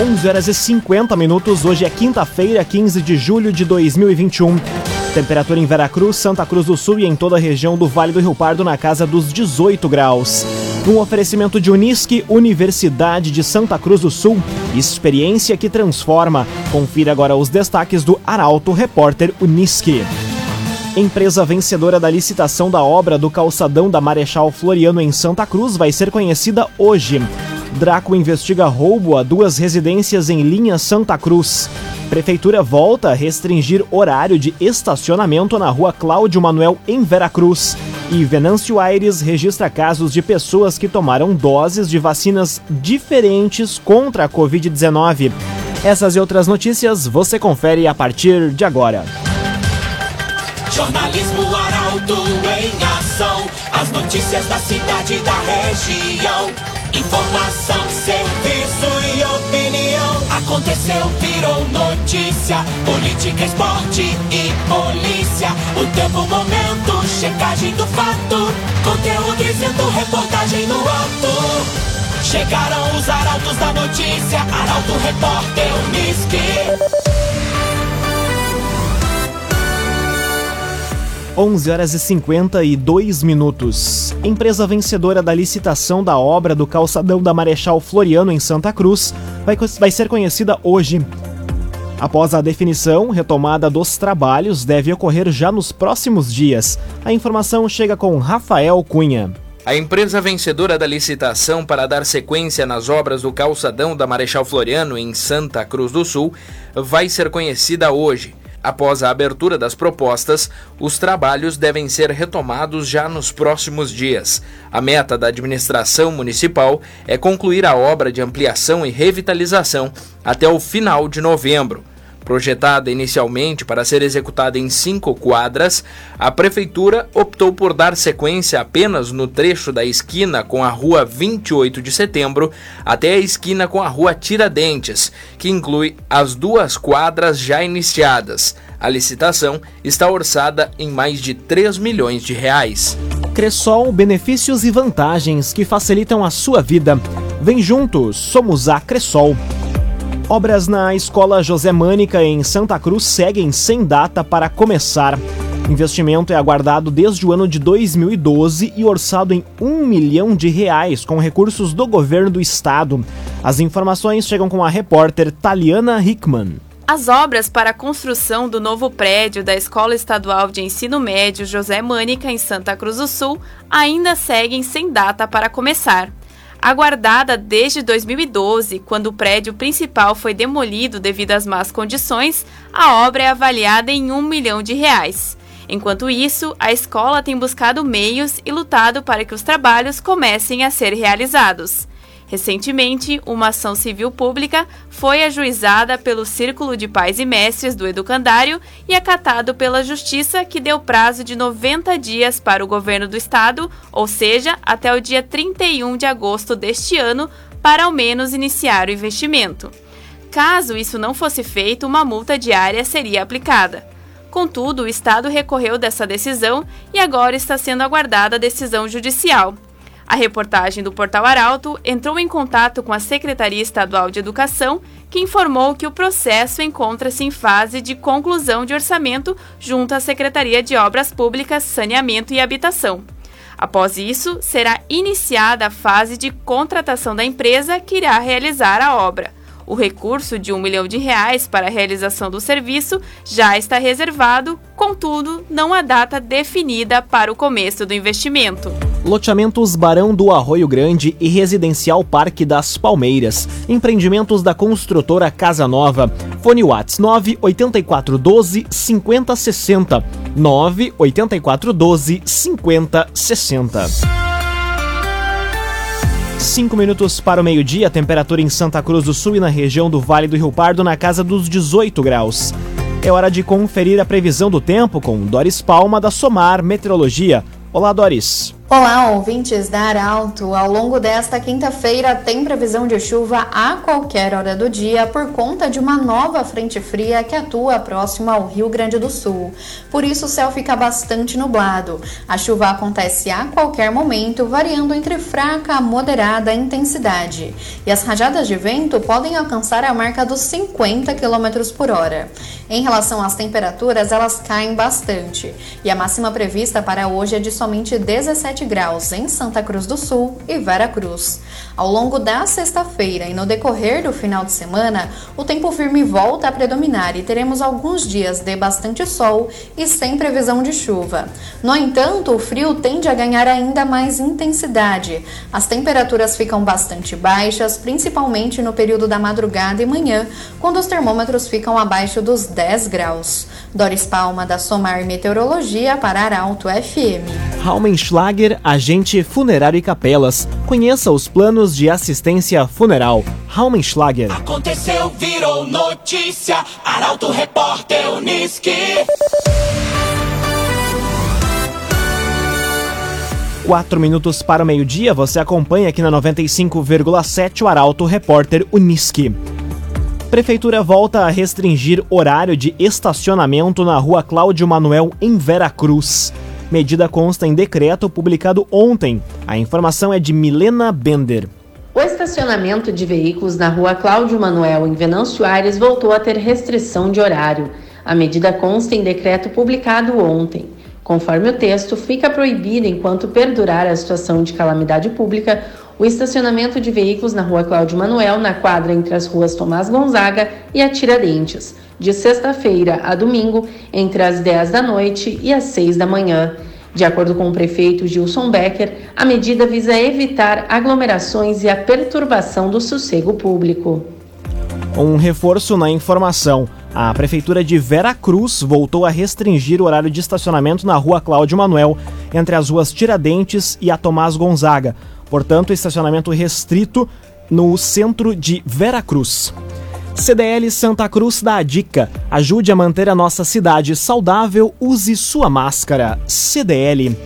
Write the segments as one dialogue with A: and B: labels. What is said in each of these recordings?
A: 11 horas e 50 minutos. Hoje é quinta-feira, 15 de julho de 2021. Temperatura em Veracruz, Santa Cruz do Sul e em toda a região do Vale do Rio Pardo na casa dos 18 graus. Um oferecimento de Unisque, Universidade de Santa Cruz do Sul. Experiência que transforma. Confira agora os destaques do Arauto Repórter Unisque. Empresa vencedora da licitação da obra do calçadão da Marechal Floriano em Santa Cruz vai ser conhecida hoje. Draco investiga roubo a duas residências em linha Santa Cruz. Prefeitura volta a restringir horário de estacionamento na rua Cláudio Manuel, em Veracruz. E Venâncio Aires registra casos de pessoas que tomaram doses de vacinas diferentes contra a Covid-19. Essas e outras notícias você confere a partir de agora.
B: Jornalismo Arauto em ação. As notícias da cidade e da região. Informação, serviço e opinião. Aconteceu, virou notícia. Política, esporte e polícia. O tempo, momento, checagem do fato. Conteúdo dizendo, reportagem no ato. Chegaram os arautos da notícia. Arauto, repórter, Unisque.
A: 11 horas e 52 minutos. Empresa vencedora da licitação da obra do calçadão da Marechal Floriano em Santa Cruz vai, vai ser conhecida hoje. Após a definição, retomada dos trabalhos deve ocorrer já nos próximos dias. A informação chega com Rafael Cunha.
C: A empresa vencedora da licitação para dar sequência nas obras do calçadão da Marechal Floriano em Santa Cruz do Sul vai ser conhecida hoje. Após a abertura das propostas, os trabalhos devem ser retomados já nos próximos dias. A meta da administração municipal é concluir a obra de ampliação e revitalização até o final de novembro. Projetada inicialmente para ser executada em cinco quadras, a Prefeitura optou por dar sequência apenas no trecho da esquina com a Rua 28 de Setembro até a esquina com a Rua Tiradentes, que inclui as duas quadras já iniciadas. A licitação está orçada em mais de 3 milhões de reais.
A: Cressol, benefícios e vantagens que facilitam a sua vida. Vem juntos, somos a Cressol. Obras na Escola José Mânica, em Santa Cruz, seguem sem data para começar. Investimento é aguardado desde o ano de 2012 e orçado em um milhão de reais com recursos do governo do estado. As informações chegam com a repórter Taliana Hickman.
D: As obras para a construção do novo prédio da Escola Estadual de Ensino Médio José Mânica, em Santa Cruz do Sul, ainda seguem sem data para começar. Aguardada desde 2012, quando o prédio principal foi demolido devido às más condições, a obra é avaliada em um milhão de reais. Enquanto isso, a escola tem buscado meios e lutado para que os trabalhos comecem a ser realizados. Recentemente, uma ação civil pública foi ajuizada pelo Círculo de Pais e Mestres do Educandário e acatado pela Justiça, que deu prazo de 90 dias para o governo do estado, ou seja, até o dia 31 de agosto deste ano, para ao menos iniciar o investimento. Caso isso não fosse feito, uma multa diária seria aplicada. Contudo, o Estado recorreu dessa decisão e agora está sendo aguardada a decisão judicial. A reportagem do Portal Arauto entrou em contato com a Secretaria Estadual de Educação, que informou que o processo encontra-se em fase de conclusão de orçamento junto à Secretaria de Obras Públicas, Saneamento e Habitação. Após isso, será iniciada a fase de contratação da empresa que irá realizar a obra. O recurso de um milhão de reais para a realização do serviço já está reservado, contudo, não há data definida para o começo do investimento.
A: Loteamentos Barão do Arroio Grande e Residencial Parque das Palmeiras. Empreendimentos da construtora Casa Nova. Fone Whats 98412 5060. 98412 5060. 5 minutos para o meio-dia, temperatura em Santa Cruz do Sul e na região do Vale do Rio Pardo na casa dos 18 graus. É hora de conferir a previsão do tempo com Doris Palma da Somar Meteorologia. Olá, Doris.
E: Olá, ouvintes da Arauto. Ao longo desta quinta-feira tem previsão de chuva a qualquer hora do dia por conta de uma nova frente fria que atua próximo ao Rio Grande do Sul. Por isso o céu fica bastante nublado. A chuva acontece a qualquer momento, variando entre fraca a moderada intensidade. E as rajadas de vento podem alcançar a marca dos 50 km por hora. Em relação às temperaturas, elas caem bastante. E a máxima prevista para hoje é de somente 17 graus em Santa Cruz do Sul e Vera Cruz. Ao longo da sexta-feira e no decorrer do final de semana, o tempo firme volta a predominar e teremos alguns dias de bastante sol e sem previsão de chuva. No entanto, o frio tende a ganhar ainda mais intensidade. As temperaturas ficam bastante baixas, principalmente no período da madrugada e manhã, quando os termômetros ficam abaixo dos 10 graus. Doris Palma, da Somar Meteorologia, para Arauto FM.
A: Raumenschlager, agente funerário e capelas. Conheça os planos de assistência funeral. Raumenschlager.
B: Aconteceu, virou notícia. Arauto Repórter Uniski.
A: Quatro minutos para o meio-dia, você acompanha aqui na 95,7 o Arauto Repórter Uniski. Prefeitura volta a restringir horário de estacionamento na rua Cláudio Manuel, em Veracruz. Medida consta em decreto publicado ontem. A informação é de Milena Bender.
F: O estacionamento de veículos na rua Cláudio Manuel, em Venâncio Aires, voltou a ter restrição de horário. A medida consta em decreto publicado ontem. Conforme o texto, fica proibido, enquanto perdurar a situação de calamidade pública, o estacionamento de veículos na rua Cláudio Manuel, na quadra entre as ruas Tomás Gonzaga e a Tiradentes, de sexta-feira a domingo, entre as 10 da noite e as 6 da manhã. De acordo com o prefeito Gilson Becker, a medida visa evitar aglomerações e a perturbação do sossego público.
A: Um reforço na informação. A Prefeitura de Vera Cruz voltou a restringir o horário de estacionamento na rua Cláudio Manuel, entre as ruas Tiradentes e a Tomás Gonzaga. Portanto, estacionamento restrito no centro de Vera Cruz. CDL Santa Cruz dá a dica: ajude a manter a nossa cidade saudável, use sua máscara. CDL.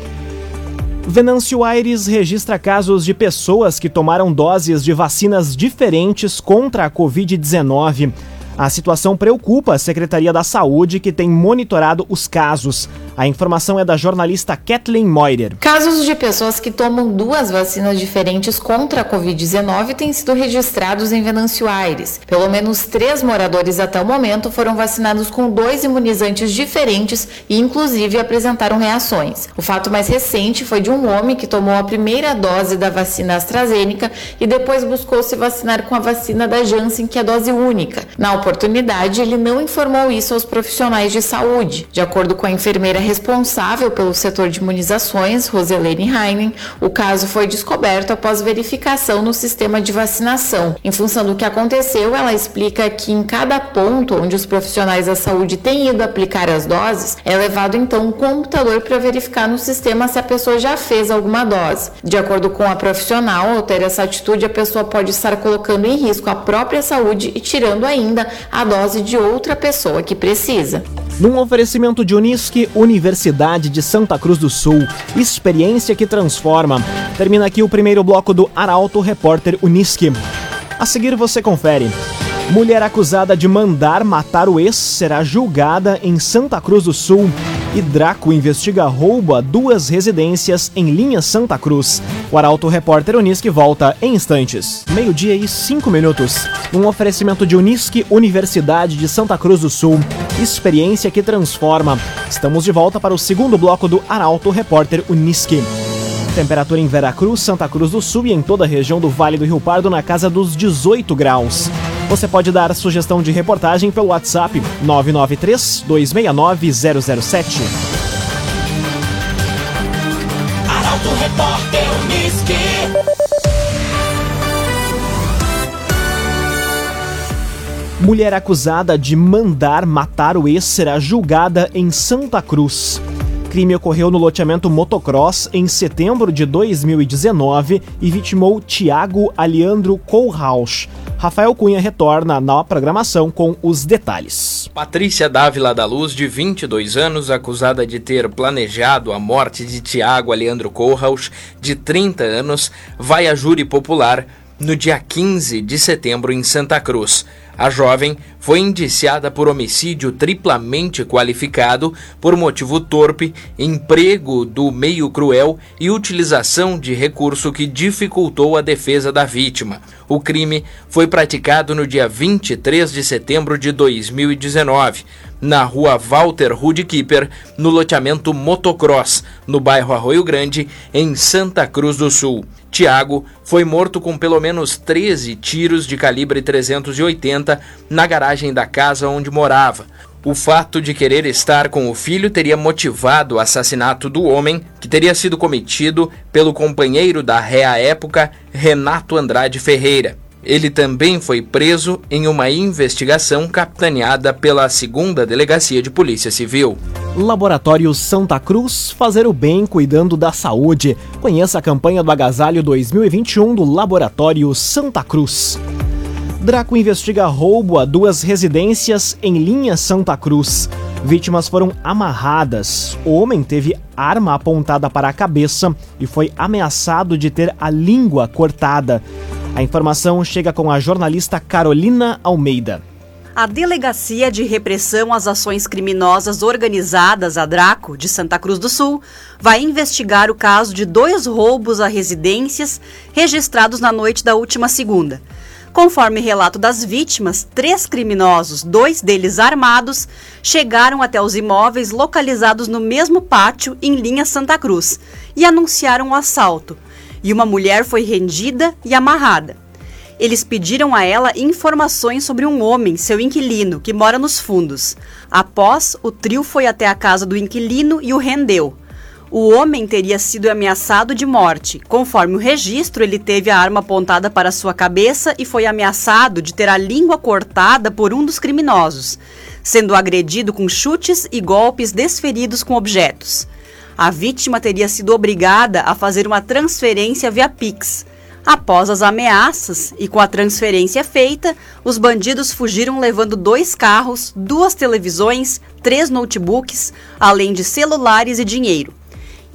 A: Venâncio Aires registra casos de pessoas que tomaram doses de vacinas diferentes contra a Covid-19. A situação preocupa a Secretaria da Saúde, que tem monitorado os casos. A informação é da jornalista Kathleen Moider.
G: Casos de pessoas que tomam duas vacinas diferentes contra a Covid-19 têm sido registrados em Venâncio Aires. Pelo menos três moradores até o momento foram vacinados com dois imunizantes diferentes e, inclusive, apresentaram reações. O fato mais recente foi de um homem que tomou a primeira dose da vacina AstraZeneca e depois buscou se vacinar com a vacina da Janssen, que é dose única. Na oportunidade, ele não informou isso aos profissionais de saúde. De acordo com a enfermeira responsável pelo setor de imunizações, Roselene Heinen, o caso foi descoberto após verificação no sistema de vacinação. Em função do que aconteceu, ela explica que em cada ponto onde os profissionais da saúde têm ido aplicar as doses, é levado então um computador para verificar no sistema se a pessoa já fez alguma dose. De acordo com a profissional, ao ter essa atitude, a pessoa pode estar colocando em risco a própria saúde e tirando ainda a dose de outra pessoa que precisa.
A: Num oferecimento de Unisque, Universidade de Santa Cruz do Sul, experiência que transforma. Termina aqui o primeiro bloco do Arauto Repórter Unisque. A seguir você confere. Mulher acusada de mandar matar o ex será julgada em Santa Cruz do Sul. E Draco investiga roubo a duas residências em linha Santa Cruz. O Arauto Repórter Unisque volta em instantes. Meio-dia e cinco minutos. Um oferecimento de Unisque, Universidade de Santa Cruz do Sul. Experiência que transforma. Estamos de volta para o segundo bloco do Arauto Repórter Unisque. Temperatura em Veracruz, Santa Cruz do Sul e em toda a região do Vale do Rio Pardo na casa dos 18 graus. Você pode dar sugestão de reportagem pelo WhatsApp 993 269 007.
B: Arauto Repórter
A: Mulher acusada de mandar matar o ex será julgada em Santa Cruz. crime ocorreu no loteamento Motocross em setembro de 2019 e vitimou Tiago Aliandro Kohlhaus. Rafael Cunha retorna na programação com os detalhes.
C: Patrícia Dávila da Luz, de 22 anos, acusada de ter planejado a morte de Tiago Aliandro Kohlhaus, de 30 anos, vai a júri popular no dia 15 de setembro em Santa Cruz. A jovem foi indiciada por homicídio triplamente qualificado por motivo torpe, emprego do meio cruel e utilização de recurso que dificultou a defesa da vítima. O crime foi praticado no dia 23 de setembro de 2019, na rua Walter Rudkeeper, no loteamento Motocross, no bairro Arroio Grande, em Santa Cruz do Sul. Tiago foi morto com pelo menos 13 tiros de calibre 380 na garagem da casa onde morava. O fato de querer estar com o filho teria motivado o assassinato do homem, que teria sido cometido pelo companheiro da ré à época, Renato Andrade Ferreira. Ele também foi preso em uma investigação capitaneada pela segunda Delegacia de Polícia Civil.
A: Laboratório Santa Cruz, fazer o bem cuidando da saúde. Conheça a campanha do Agasalho 2021 do Laboratório Santa Cruz. Draco investiga roubo a duas residências em linha Santa Cruz. Vítimas foram amarradas. O homem teve arma apontada para a cabeça e foi ameaçado de ter a língua cortada. A informação chega com a jornalista Carolina Almeida.
H: A Delegacia de Repressão às Ações Criminosas Organizadas, a DRACO, de Santa Cruz do Sul, vai investigar o caso de dois roubos a residências registrados na noite da última segunda. Conforme relato das vítimas, três criminosos, dois deles armados, chegaram até os imóveis localizados no mesmo pátio em linha Santa Cruz e anunciaram o assalto, e uma mulher foi rendida e amarrada. Eles pediram a ela informações sobre um homem, seu inquilino, que mora nos fundos. Após, o trio foi até a casa do inquilino e o rendeu. O homem teria sido ameaçado de morte. Conforme o registro, ele teve a arma apontada para sua cabeça e foi ameaçado de ter a língua cortada por um dos criminosos, sendo agredido com chutes e golpes desferidos com objetos a vítima teria sido obrigada a fazer uma transferência via Pix. Após as ameaças e com a transferência feita, os bandidos fugiram levando dois carros, duas televisões, três notebooks, além de celulares e dinheiro.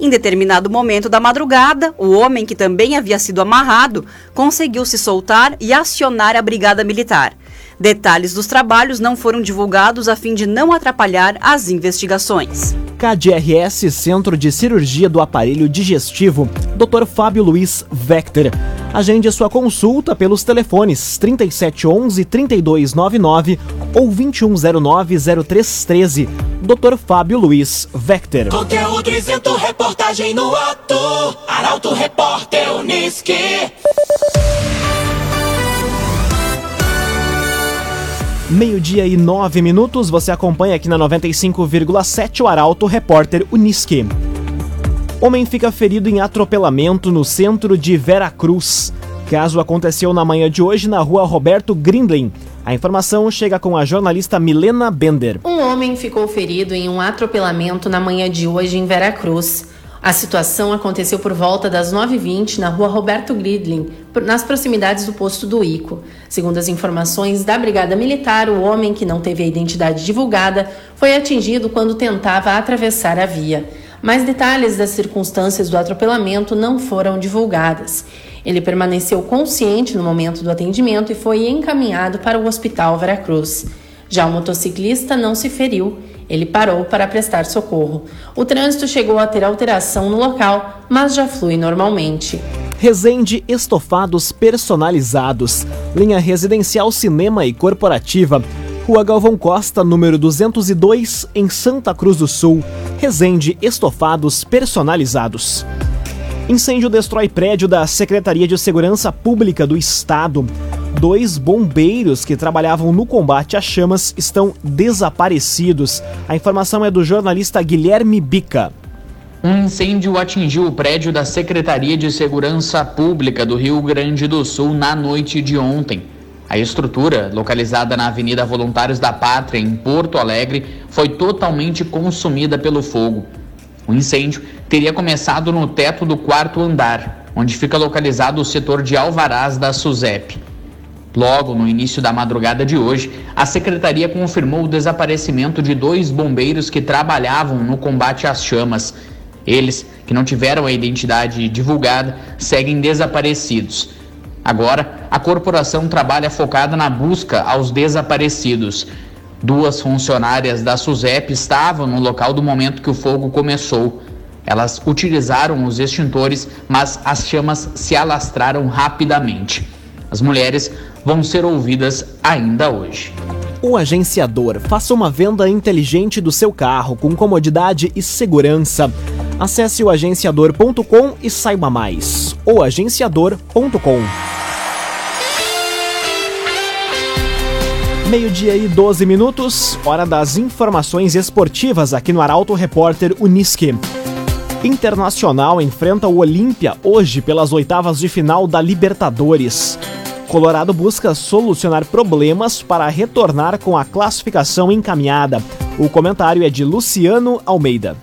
H: Em determinado momento da madrugada, o homem, que também havia sido amarrado, conseguiu se soltar e acionar a brigada militar. Detalhes dos trabalhos não foram divulgados a fim de não atrapalhar as investigações.
A: KDRS Centro de Cirurgia do Aparelho Digestivo, Dr. Fábio Luiz Vector. Agende sua consulta pelos telefones 3711 3299 ou 2109 0313. Dr. Fábio Luiz Vector.
B: Conteúdo isento, reportagem no ato. Arauto Repórter Uniski.
A: Meio-dia e nove minutos, você acompanha aqui na 95,7 o Arauto Repórter Uniski. Homem fica ferido em atropelamento no centro de Veracruz. Caso aconteceu na manhã de hoje na rua Roberto Grindlin. A informação chega com a jornalista Milena Bender.
F: Um homem ficou ferido em um atropelamento na manhã de hoje em Veracruz. A situação aconteceu por volta das 9h20 na rua Roberto Gridlin, nas proximidades do posto do ICO. Segundo as informações da Brigada Militar, o homem, que não teve a identidade divulgada, foi atingido quando tentava atravessar a via. Mais detalhes das circunstâncias do atropelamento não foram divulgadas. Ele permaneceu consciente no momento do atendimento e foi encaminhado para o Hospital Veracruz. Já o motociclista não se feriu ele parou para prestar socorro. O trânsito chegou a ter alteração no local, mas já flui normalmente.
A: Resende Estofados Personalizados. Linha residencial, cinema e corporativa. Rua Galvão Costa, número 202, em Santa Cruz do Sul. Resende Estofados Personalizados. Incêndio destrói prédio da Secretaria de Segurança Pública do Estado dois bombeiros que trabalhavam no combate às chamas estão desaparecidos. A informação é do jornalista Guilherme Bica.
I: Um incêndio atingiu o prédio da Secretaria de Segurança Pública do Rio Grande do Sul na noite de ontem. A estrutura, localizada na Avenida Voluntários da Pátria, em Porto Alegre, foi totalmente consumida pelo fogo. O incêndio teria começado no teto do quarto andar, onde fica localizado o setor de alvarás da SUSEP. Logo no início da madrugada de hoje, a secretaria confirmou o desaparecimento de dois bombeiros que trabalhavam no combate às chamas. Eles, que não tiveram a identidade divulgada, seguem desaparecidos. Agora, a corporação trabalha focada na busca aos desaparecidos. Duas funcionárias da SUSEP estavam no local do momento que o fogo começou. Elas utilizaram os extintores, mas as chamas se alastraram rapidamente. As mulheres vão ser ouvidas ainda hoje.
A: O agenciador faça uma venda inteligente do seu carro com comodidade e segurança. Acesse o agenciador.com e saiba mais. O agenciador.com. Meio-dia e 12 minutos, hora das informações esportivas aqui no Arauto Repórter Uniski. Internacional enfrenta o Olímpia hoje pelas oitavas de final da Libertadores. Colorado busca solucionar problemas para retornar com a classificação encaminhada. O comentário é de Luciano Almeida.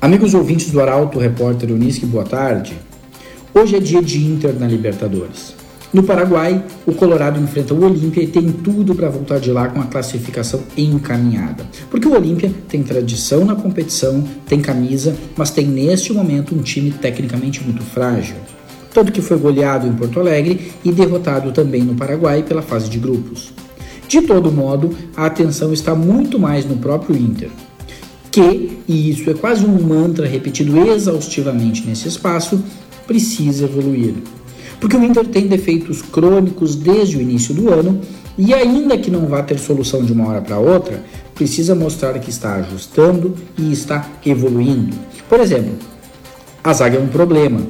J: Amigos ouvintes do Arauto Repórter Unisque, boa tarde. Hoje é dia de Inter na Libertadores. No Paraguai, o Colorado enfrenta o Olímpia e tem tudo para voltar de lá com a classificação encaminhada. Porque o Olímpia tem tradição na competição, tem camisa, mas tem neste momento um time tecnicamente muito frágil. Tanto que foi goleado em Porto Alegre e derrotado também no Paraguai pela fase de grupos. De todo modo, a atenção está muito mais no próprio Inter, que, e isso é quase um mantra repetido exaustivamente nesse espaço, precisa evoluir. Porque o Inter tem defeitos crônicos desde o início do ano e, ainda que não vá ter solução de uma hora para outra, precisa mostrar que está ajustando e está evoluindo. Por exemplo, a zaga é um problema.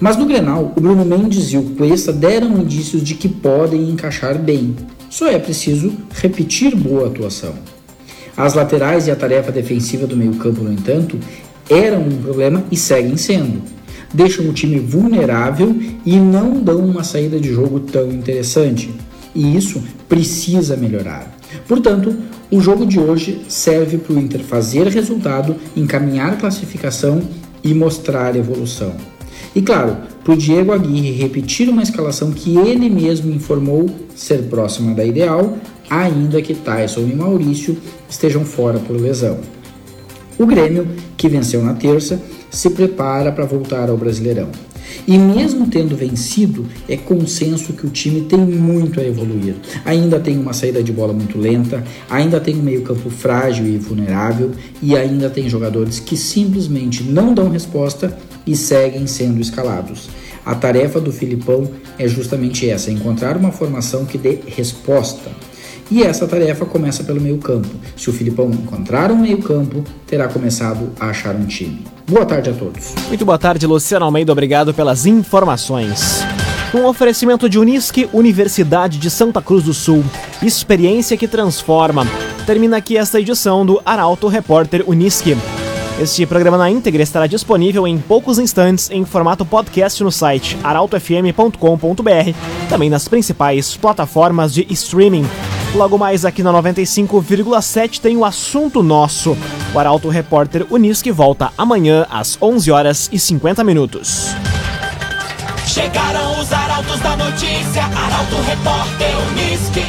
J: Mas no Grenal, o Bruno Mendes e o Cuesta deram indícios de que podem encaixar bem. Só é preciso repetir boa atuação. As laterais e a tarefa defensiva do meio-campo, no entanto, eram um problema e seguem sendo deixam o time vulnerável e não dão uma saída de jogo tão interessante. E isso precisa melhorar. Portanto, o jogo de hoje serve para o Inter fazer resultado, encaminhar classificação e mostrar evolução. E claro, para o Diego Aguirre repetir uma escalação que ele mesmo informou ser próxima da ideal, ainda que Tyson e Maurício estejam fora por lesão. O Grêmio, que venceu na terça, se prepara para voltar ao Brasileirão. E mesmo tendo vencido, é consenso que o time tem muito a evoluir. Ainda tem uma saída de bola muito lenta, ainda tem um meio-campo frágil e vulnerável, e ainda tem jogadores que simplesmente não dão resposta e seguem sendo escalados. A tarefa do Filipão é justamente essa: encontrar uma formação que dê resposta. E essa tarefa começa pelo meio-campo. Se o Filipão encontrar um meio-campo, terá começado a achar um time. Boa tarde a todos.
A: Muito boa tarde, Luciano Almeida. Obrigado pelas informações. Um oferecimento de Unisque, Universidade de Santa Cruz do Sul. Experiência que transforma. Termina aqui esta edição do Arauto Repórter Unisque. Este programa na íntegra estará disponível em poucos instantes em formato podcast no site arautofm.com.br, também nas principais plataformas de streaming. Logo mais aqui na 95,7 tem o assunto nosso. O Arauto Repórter Unisque volta amanhã às 11 horas e 50 minutos.
B: Chegaram os arautos da notícia, Arauto Repórter Unisque.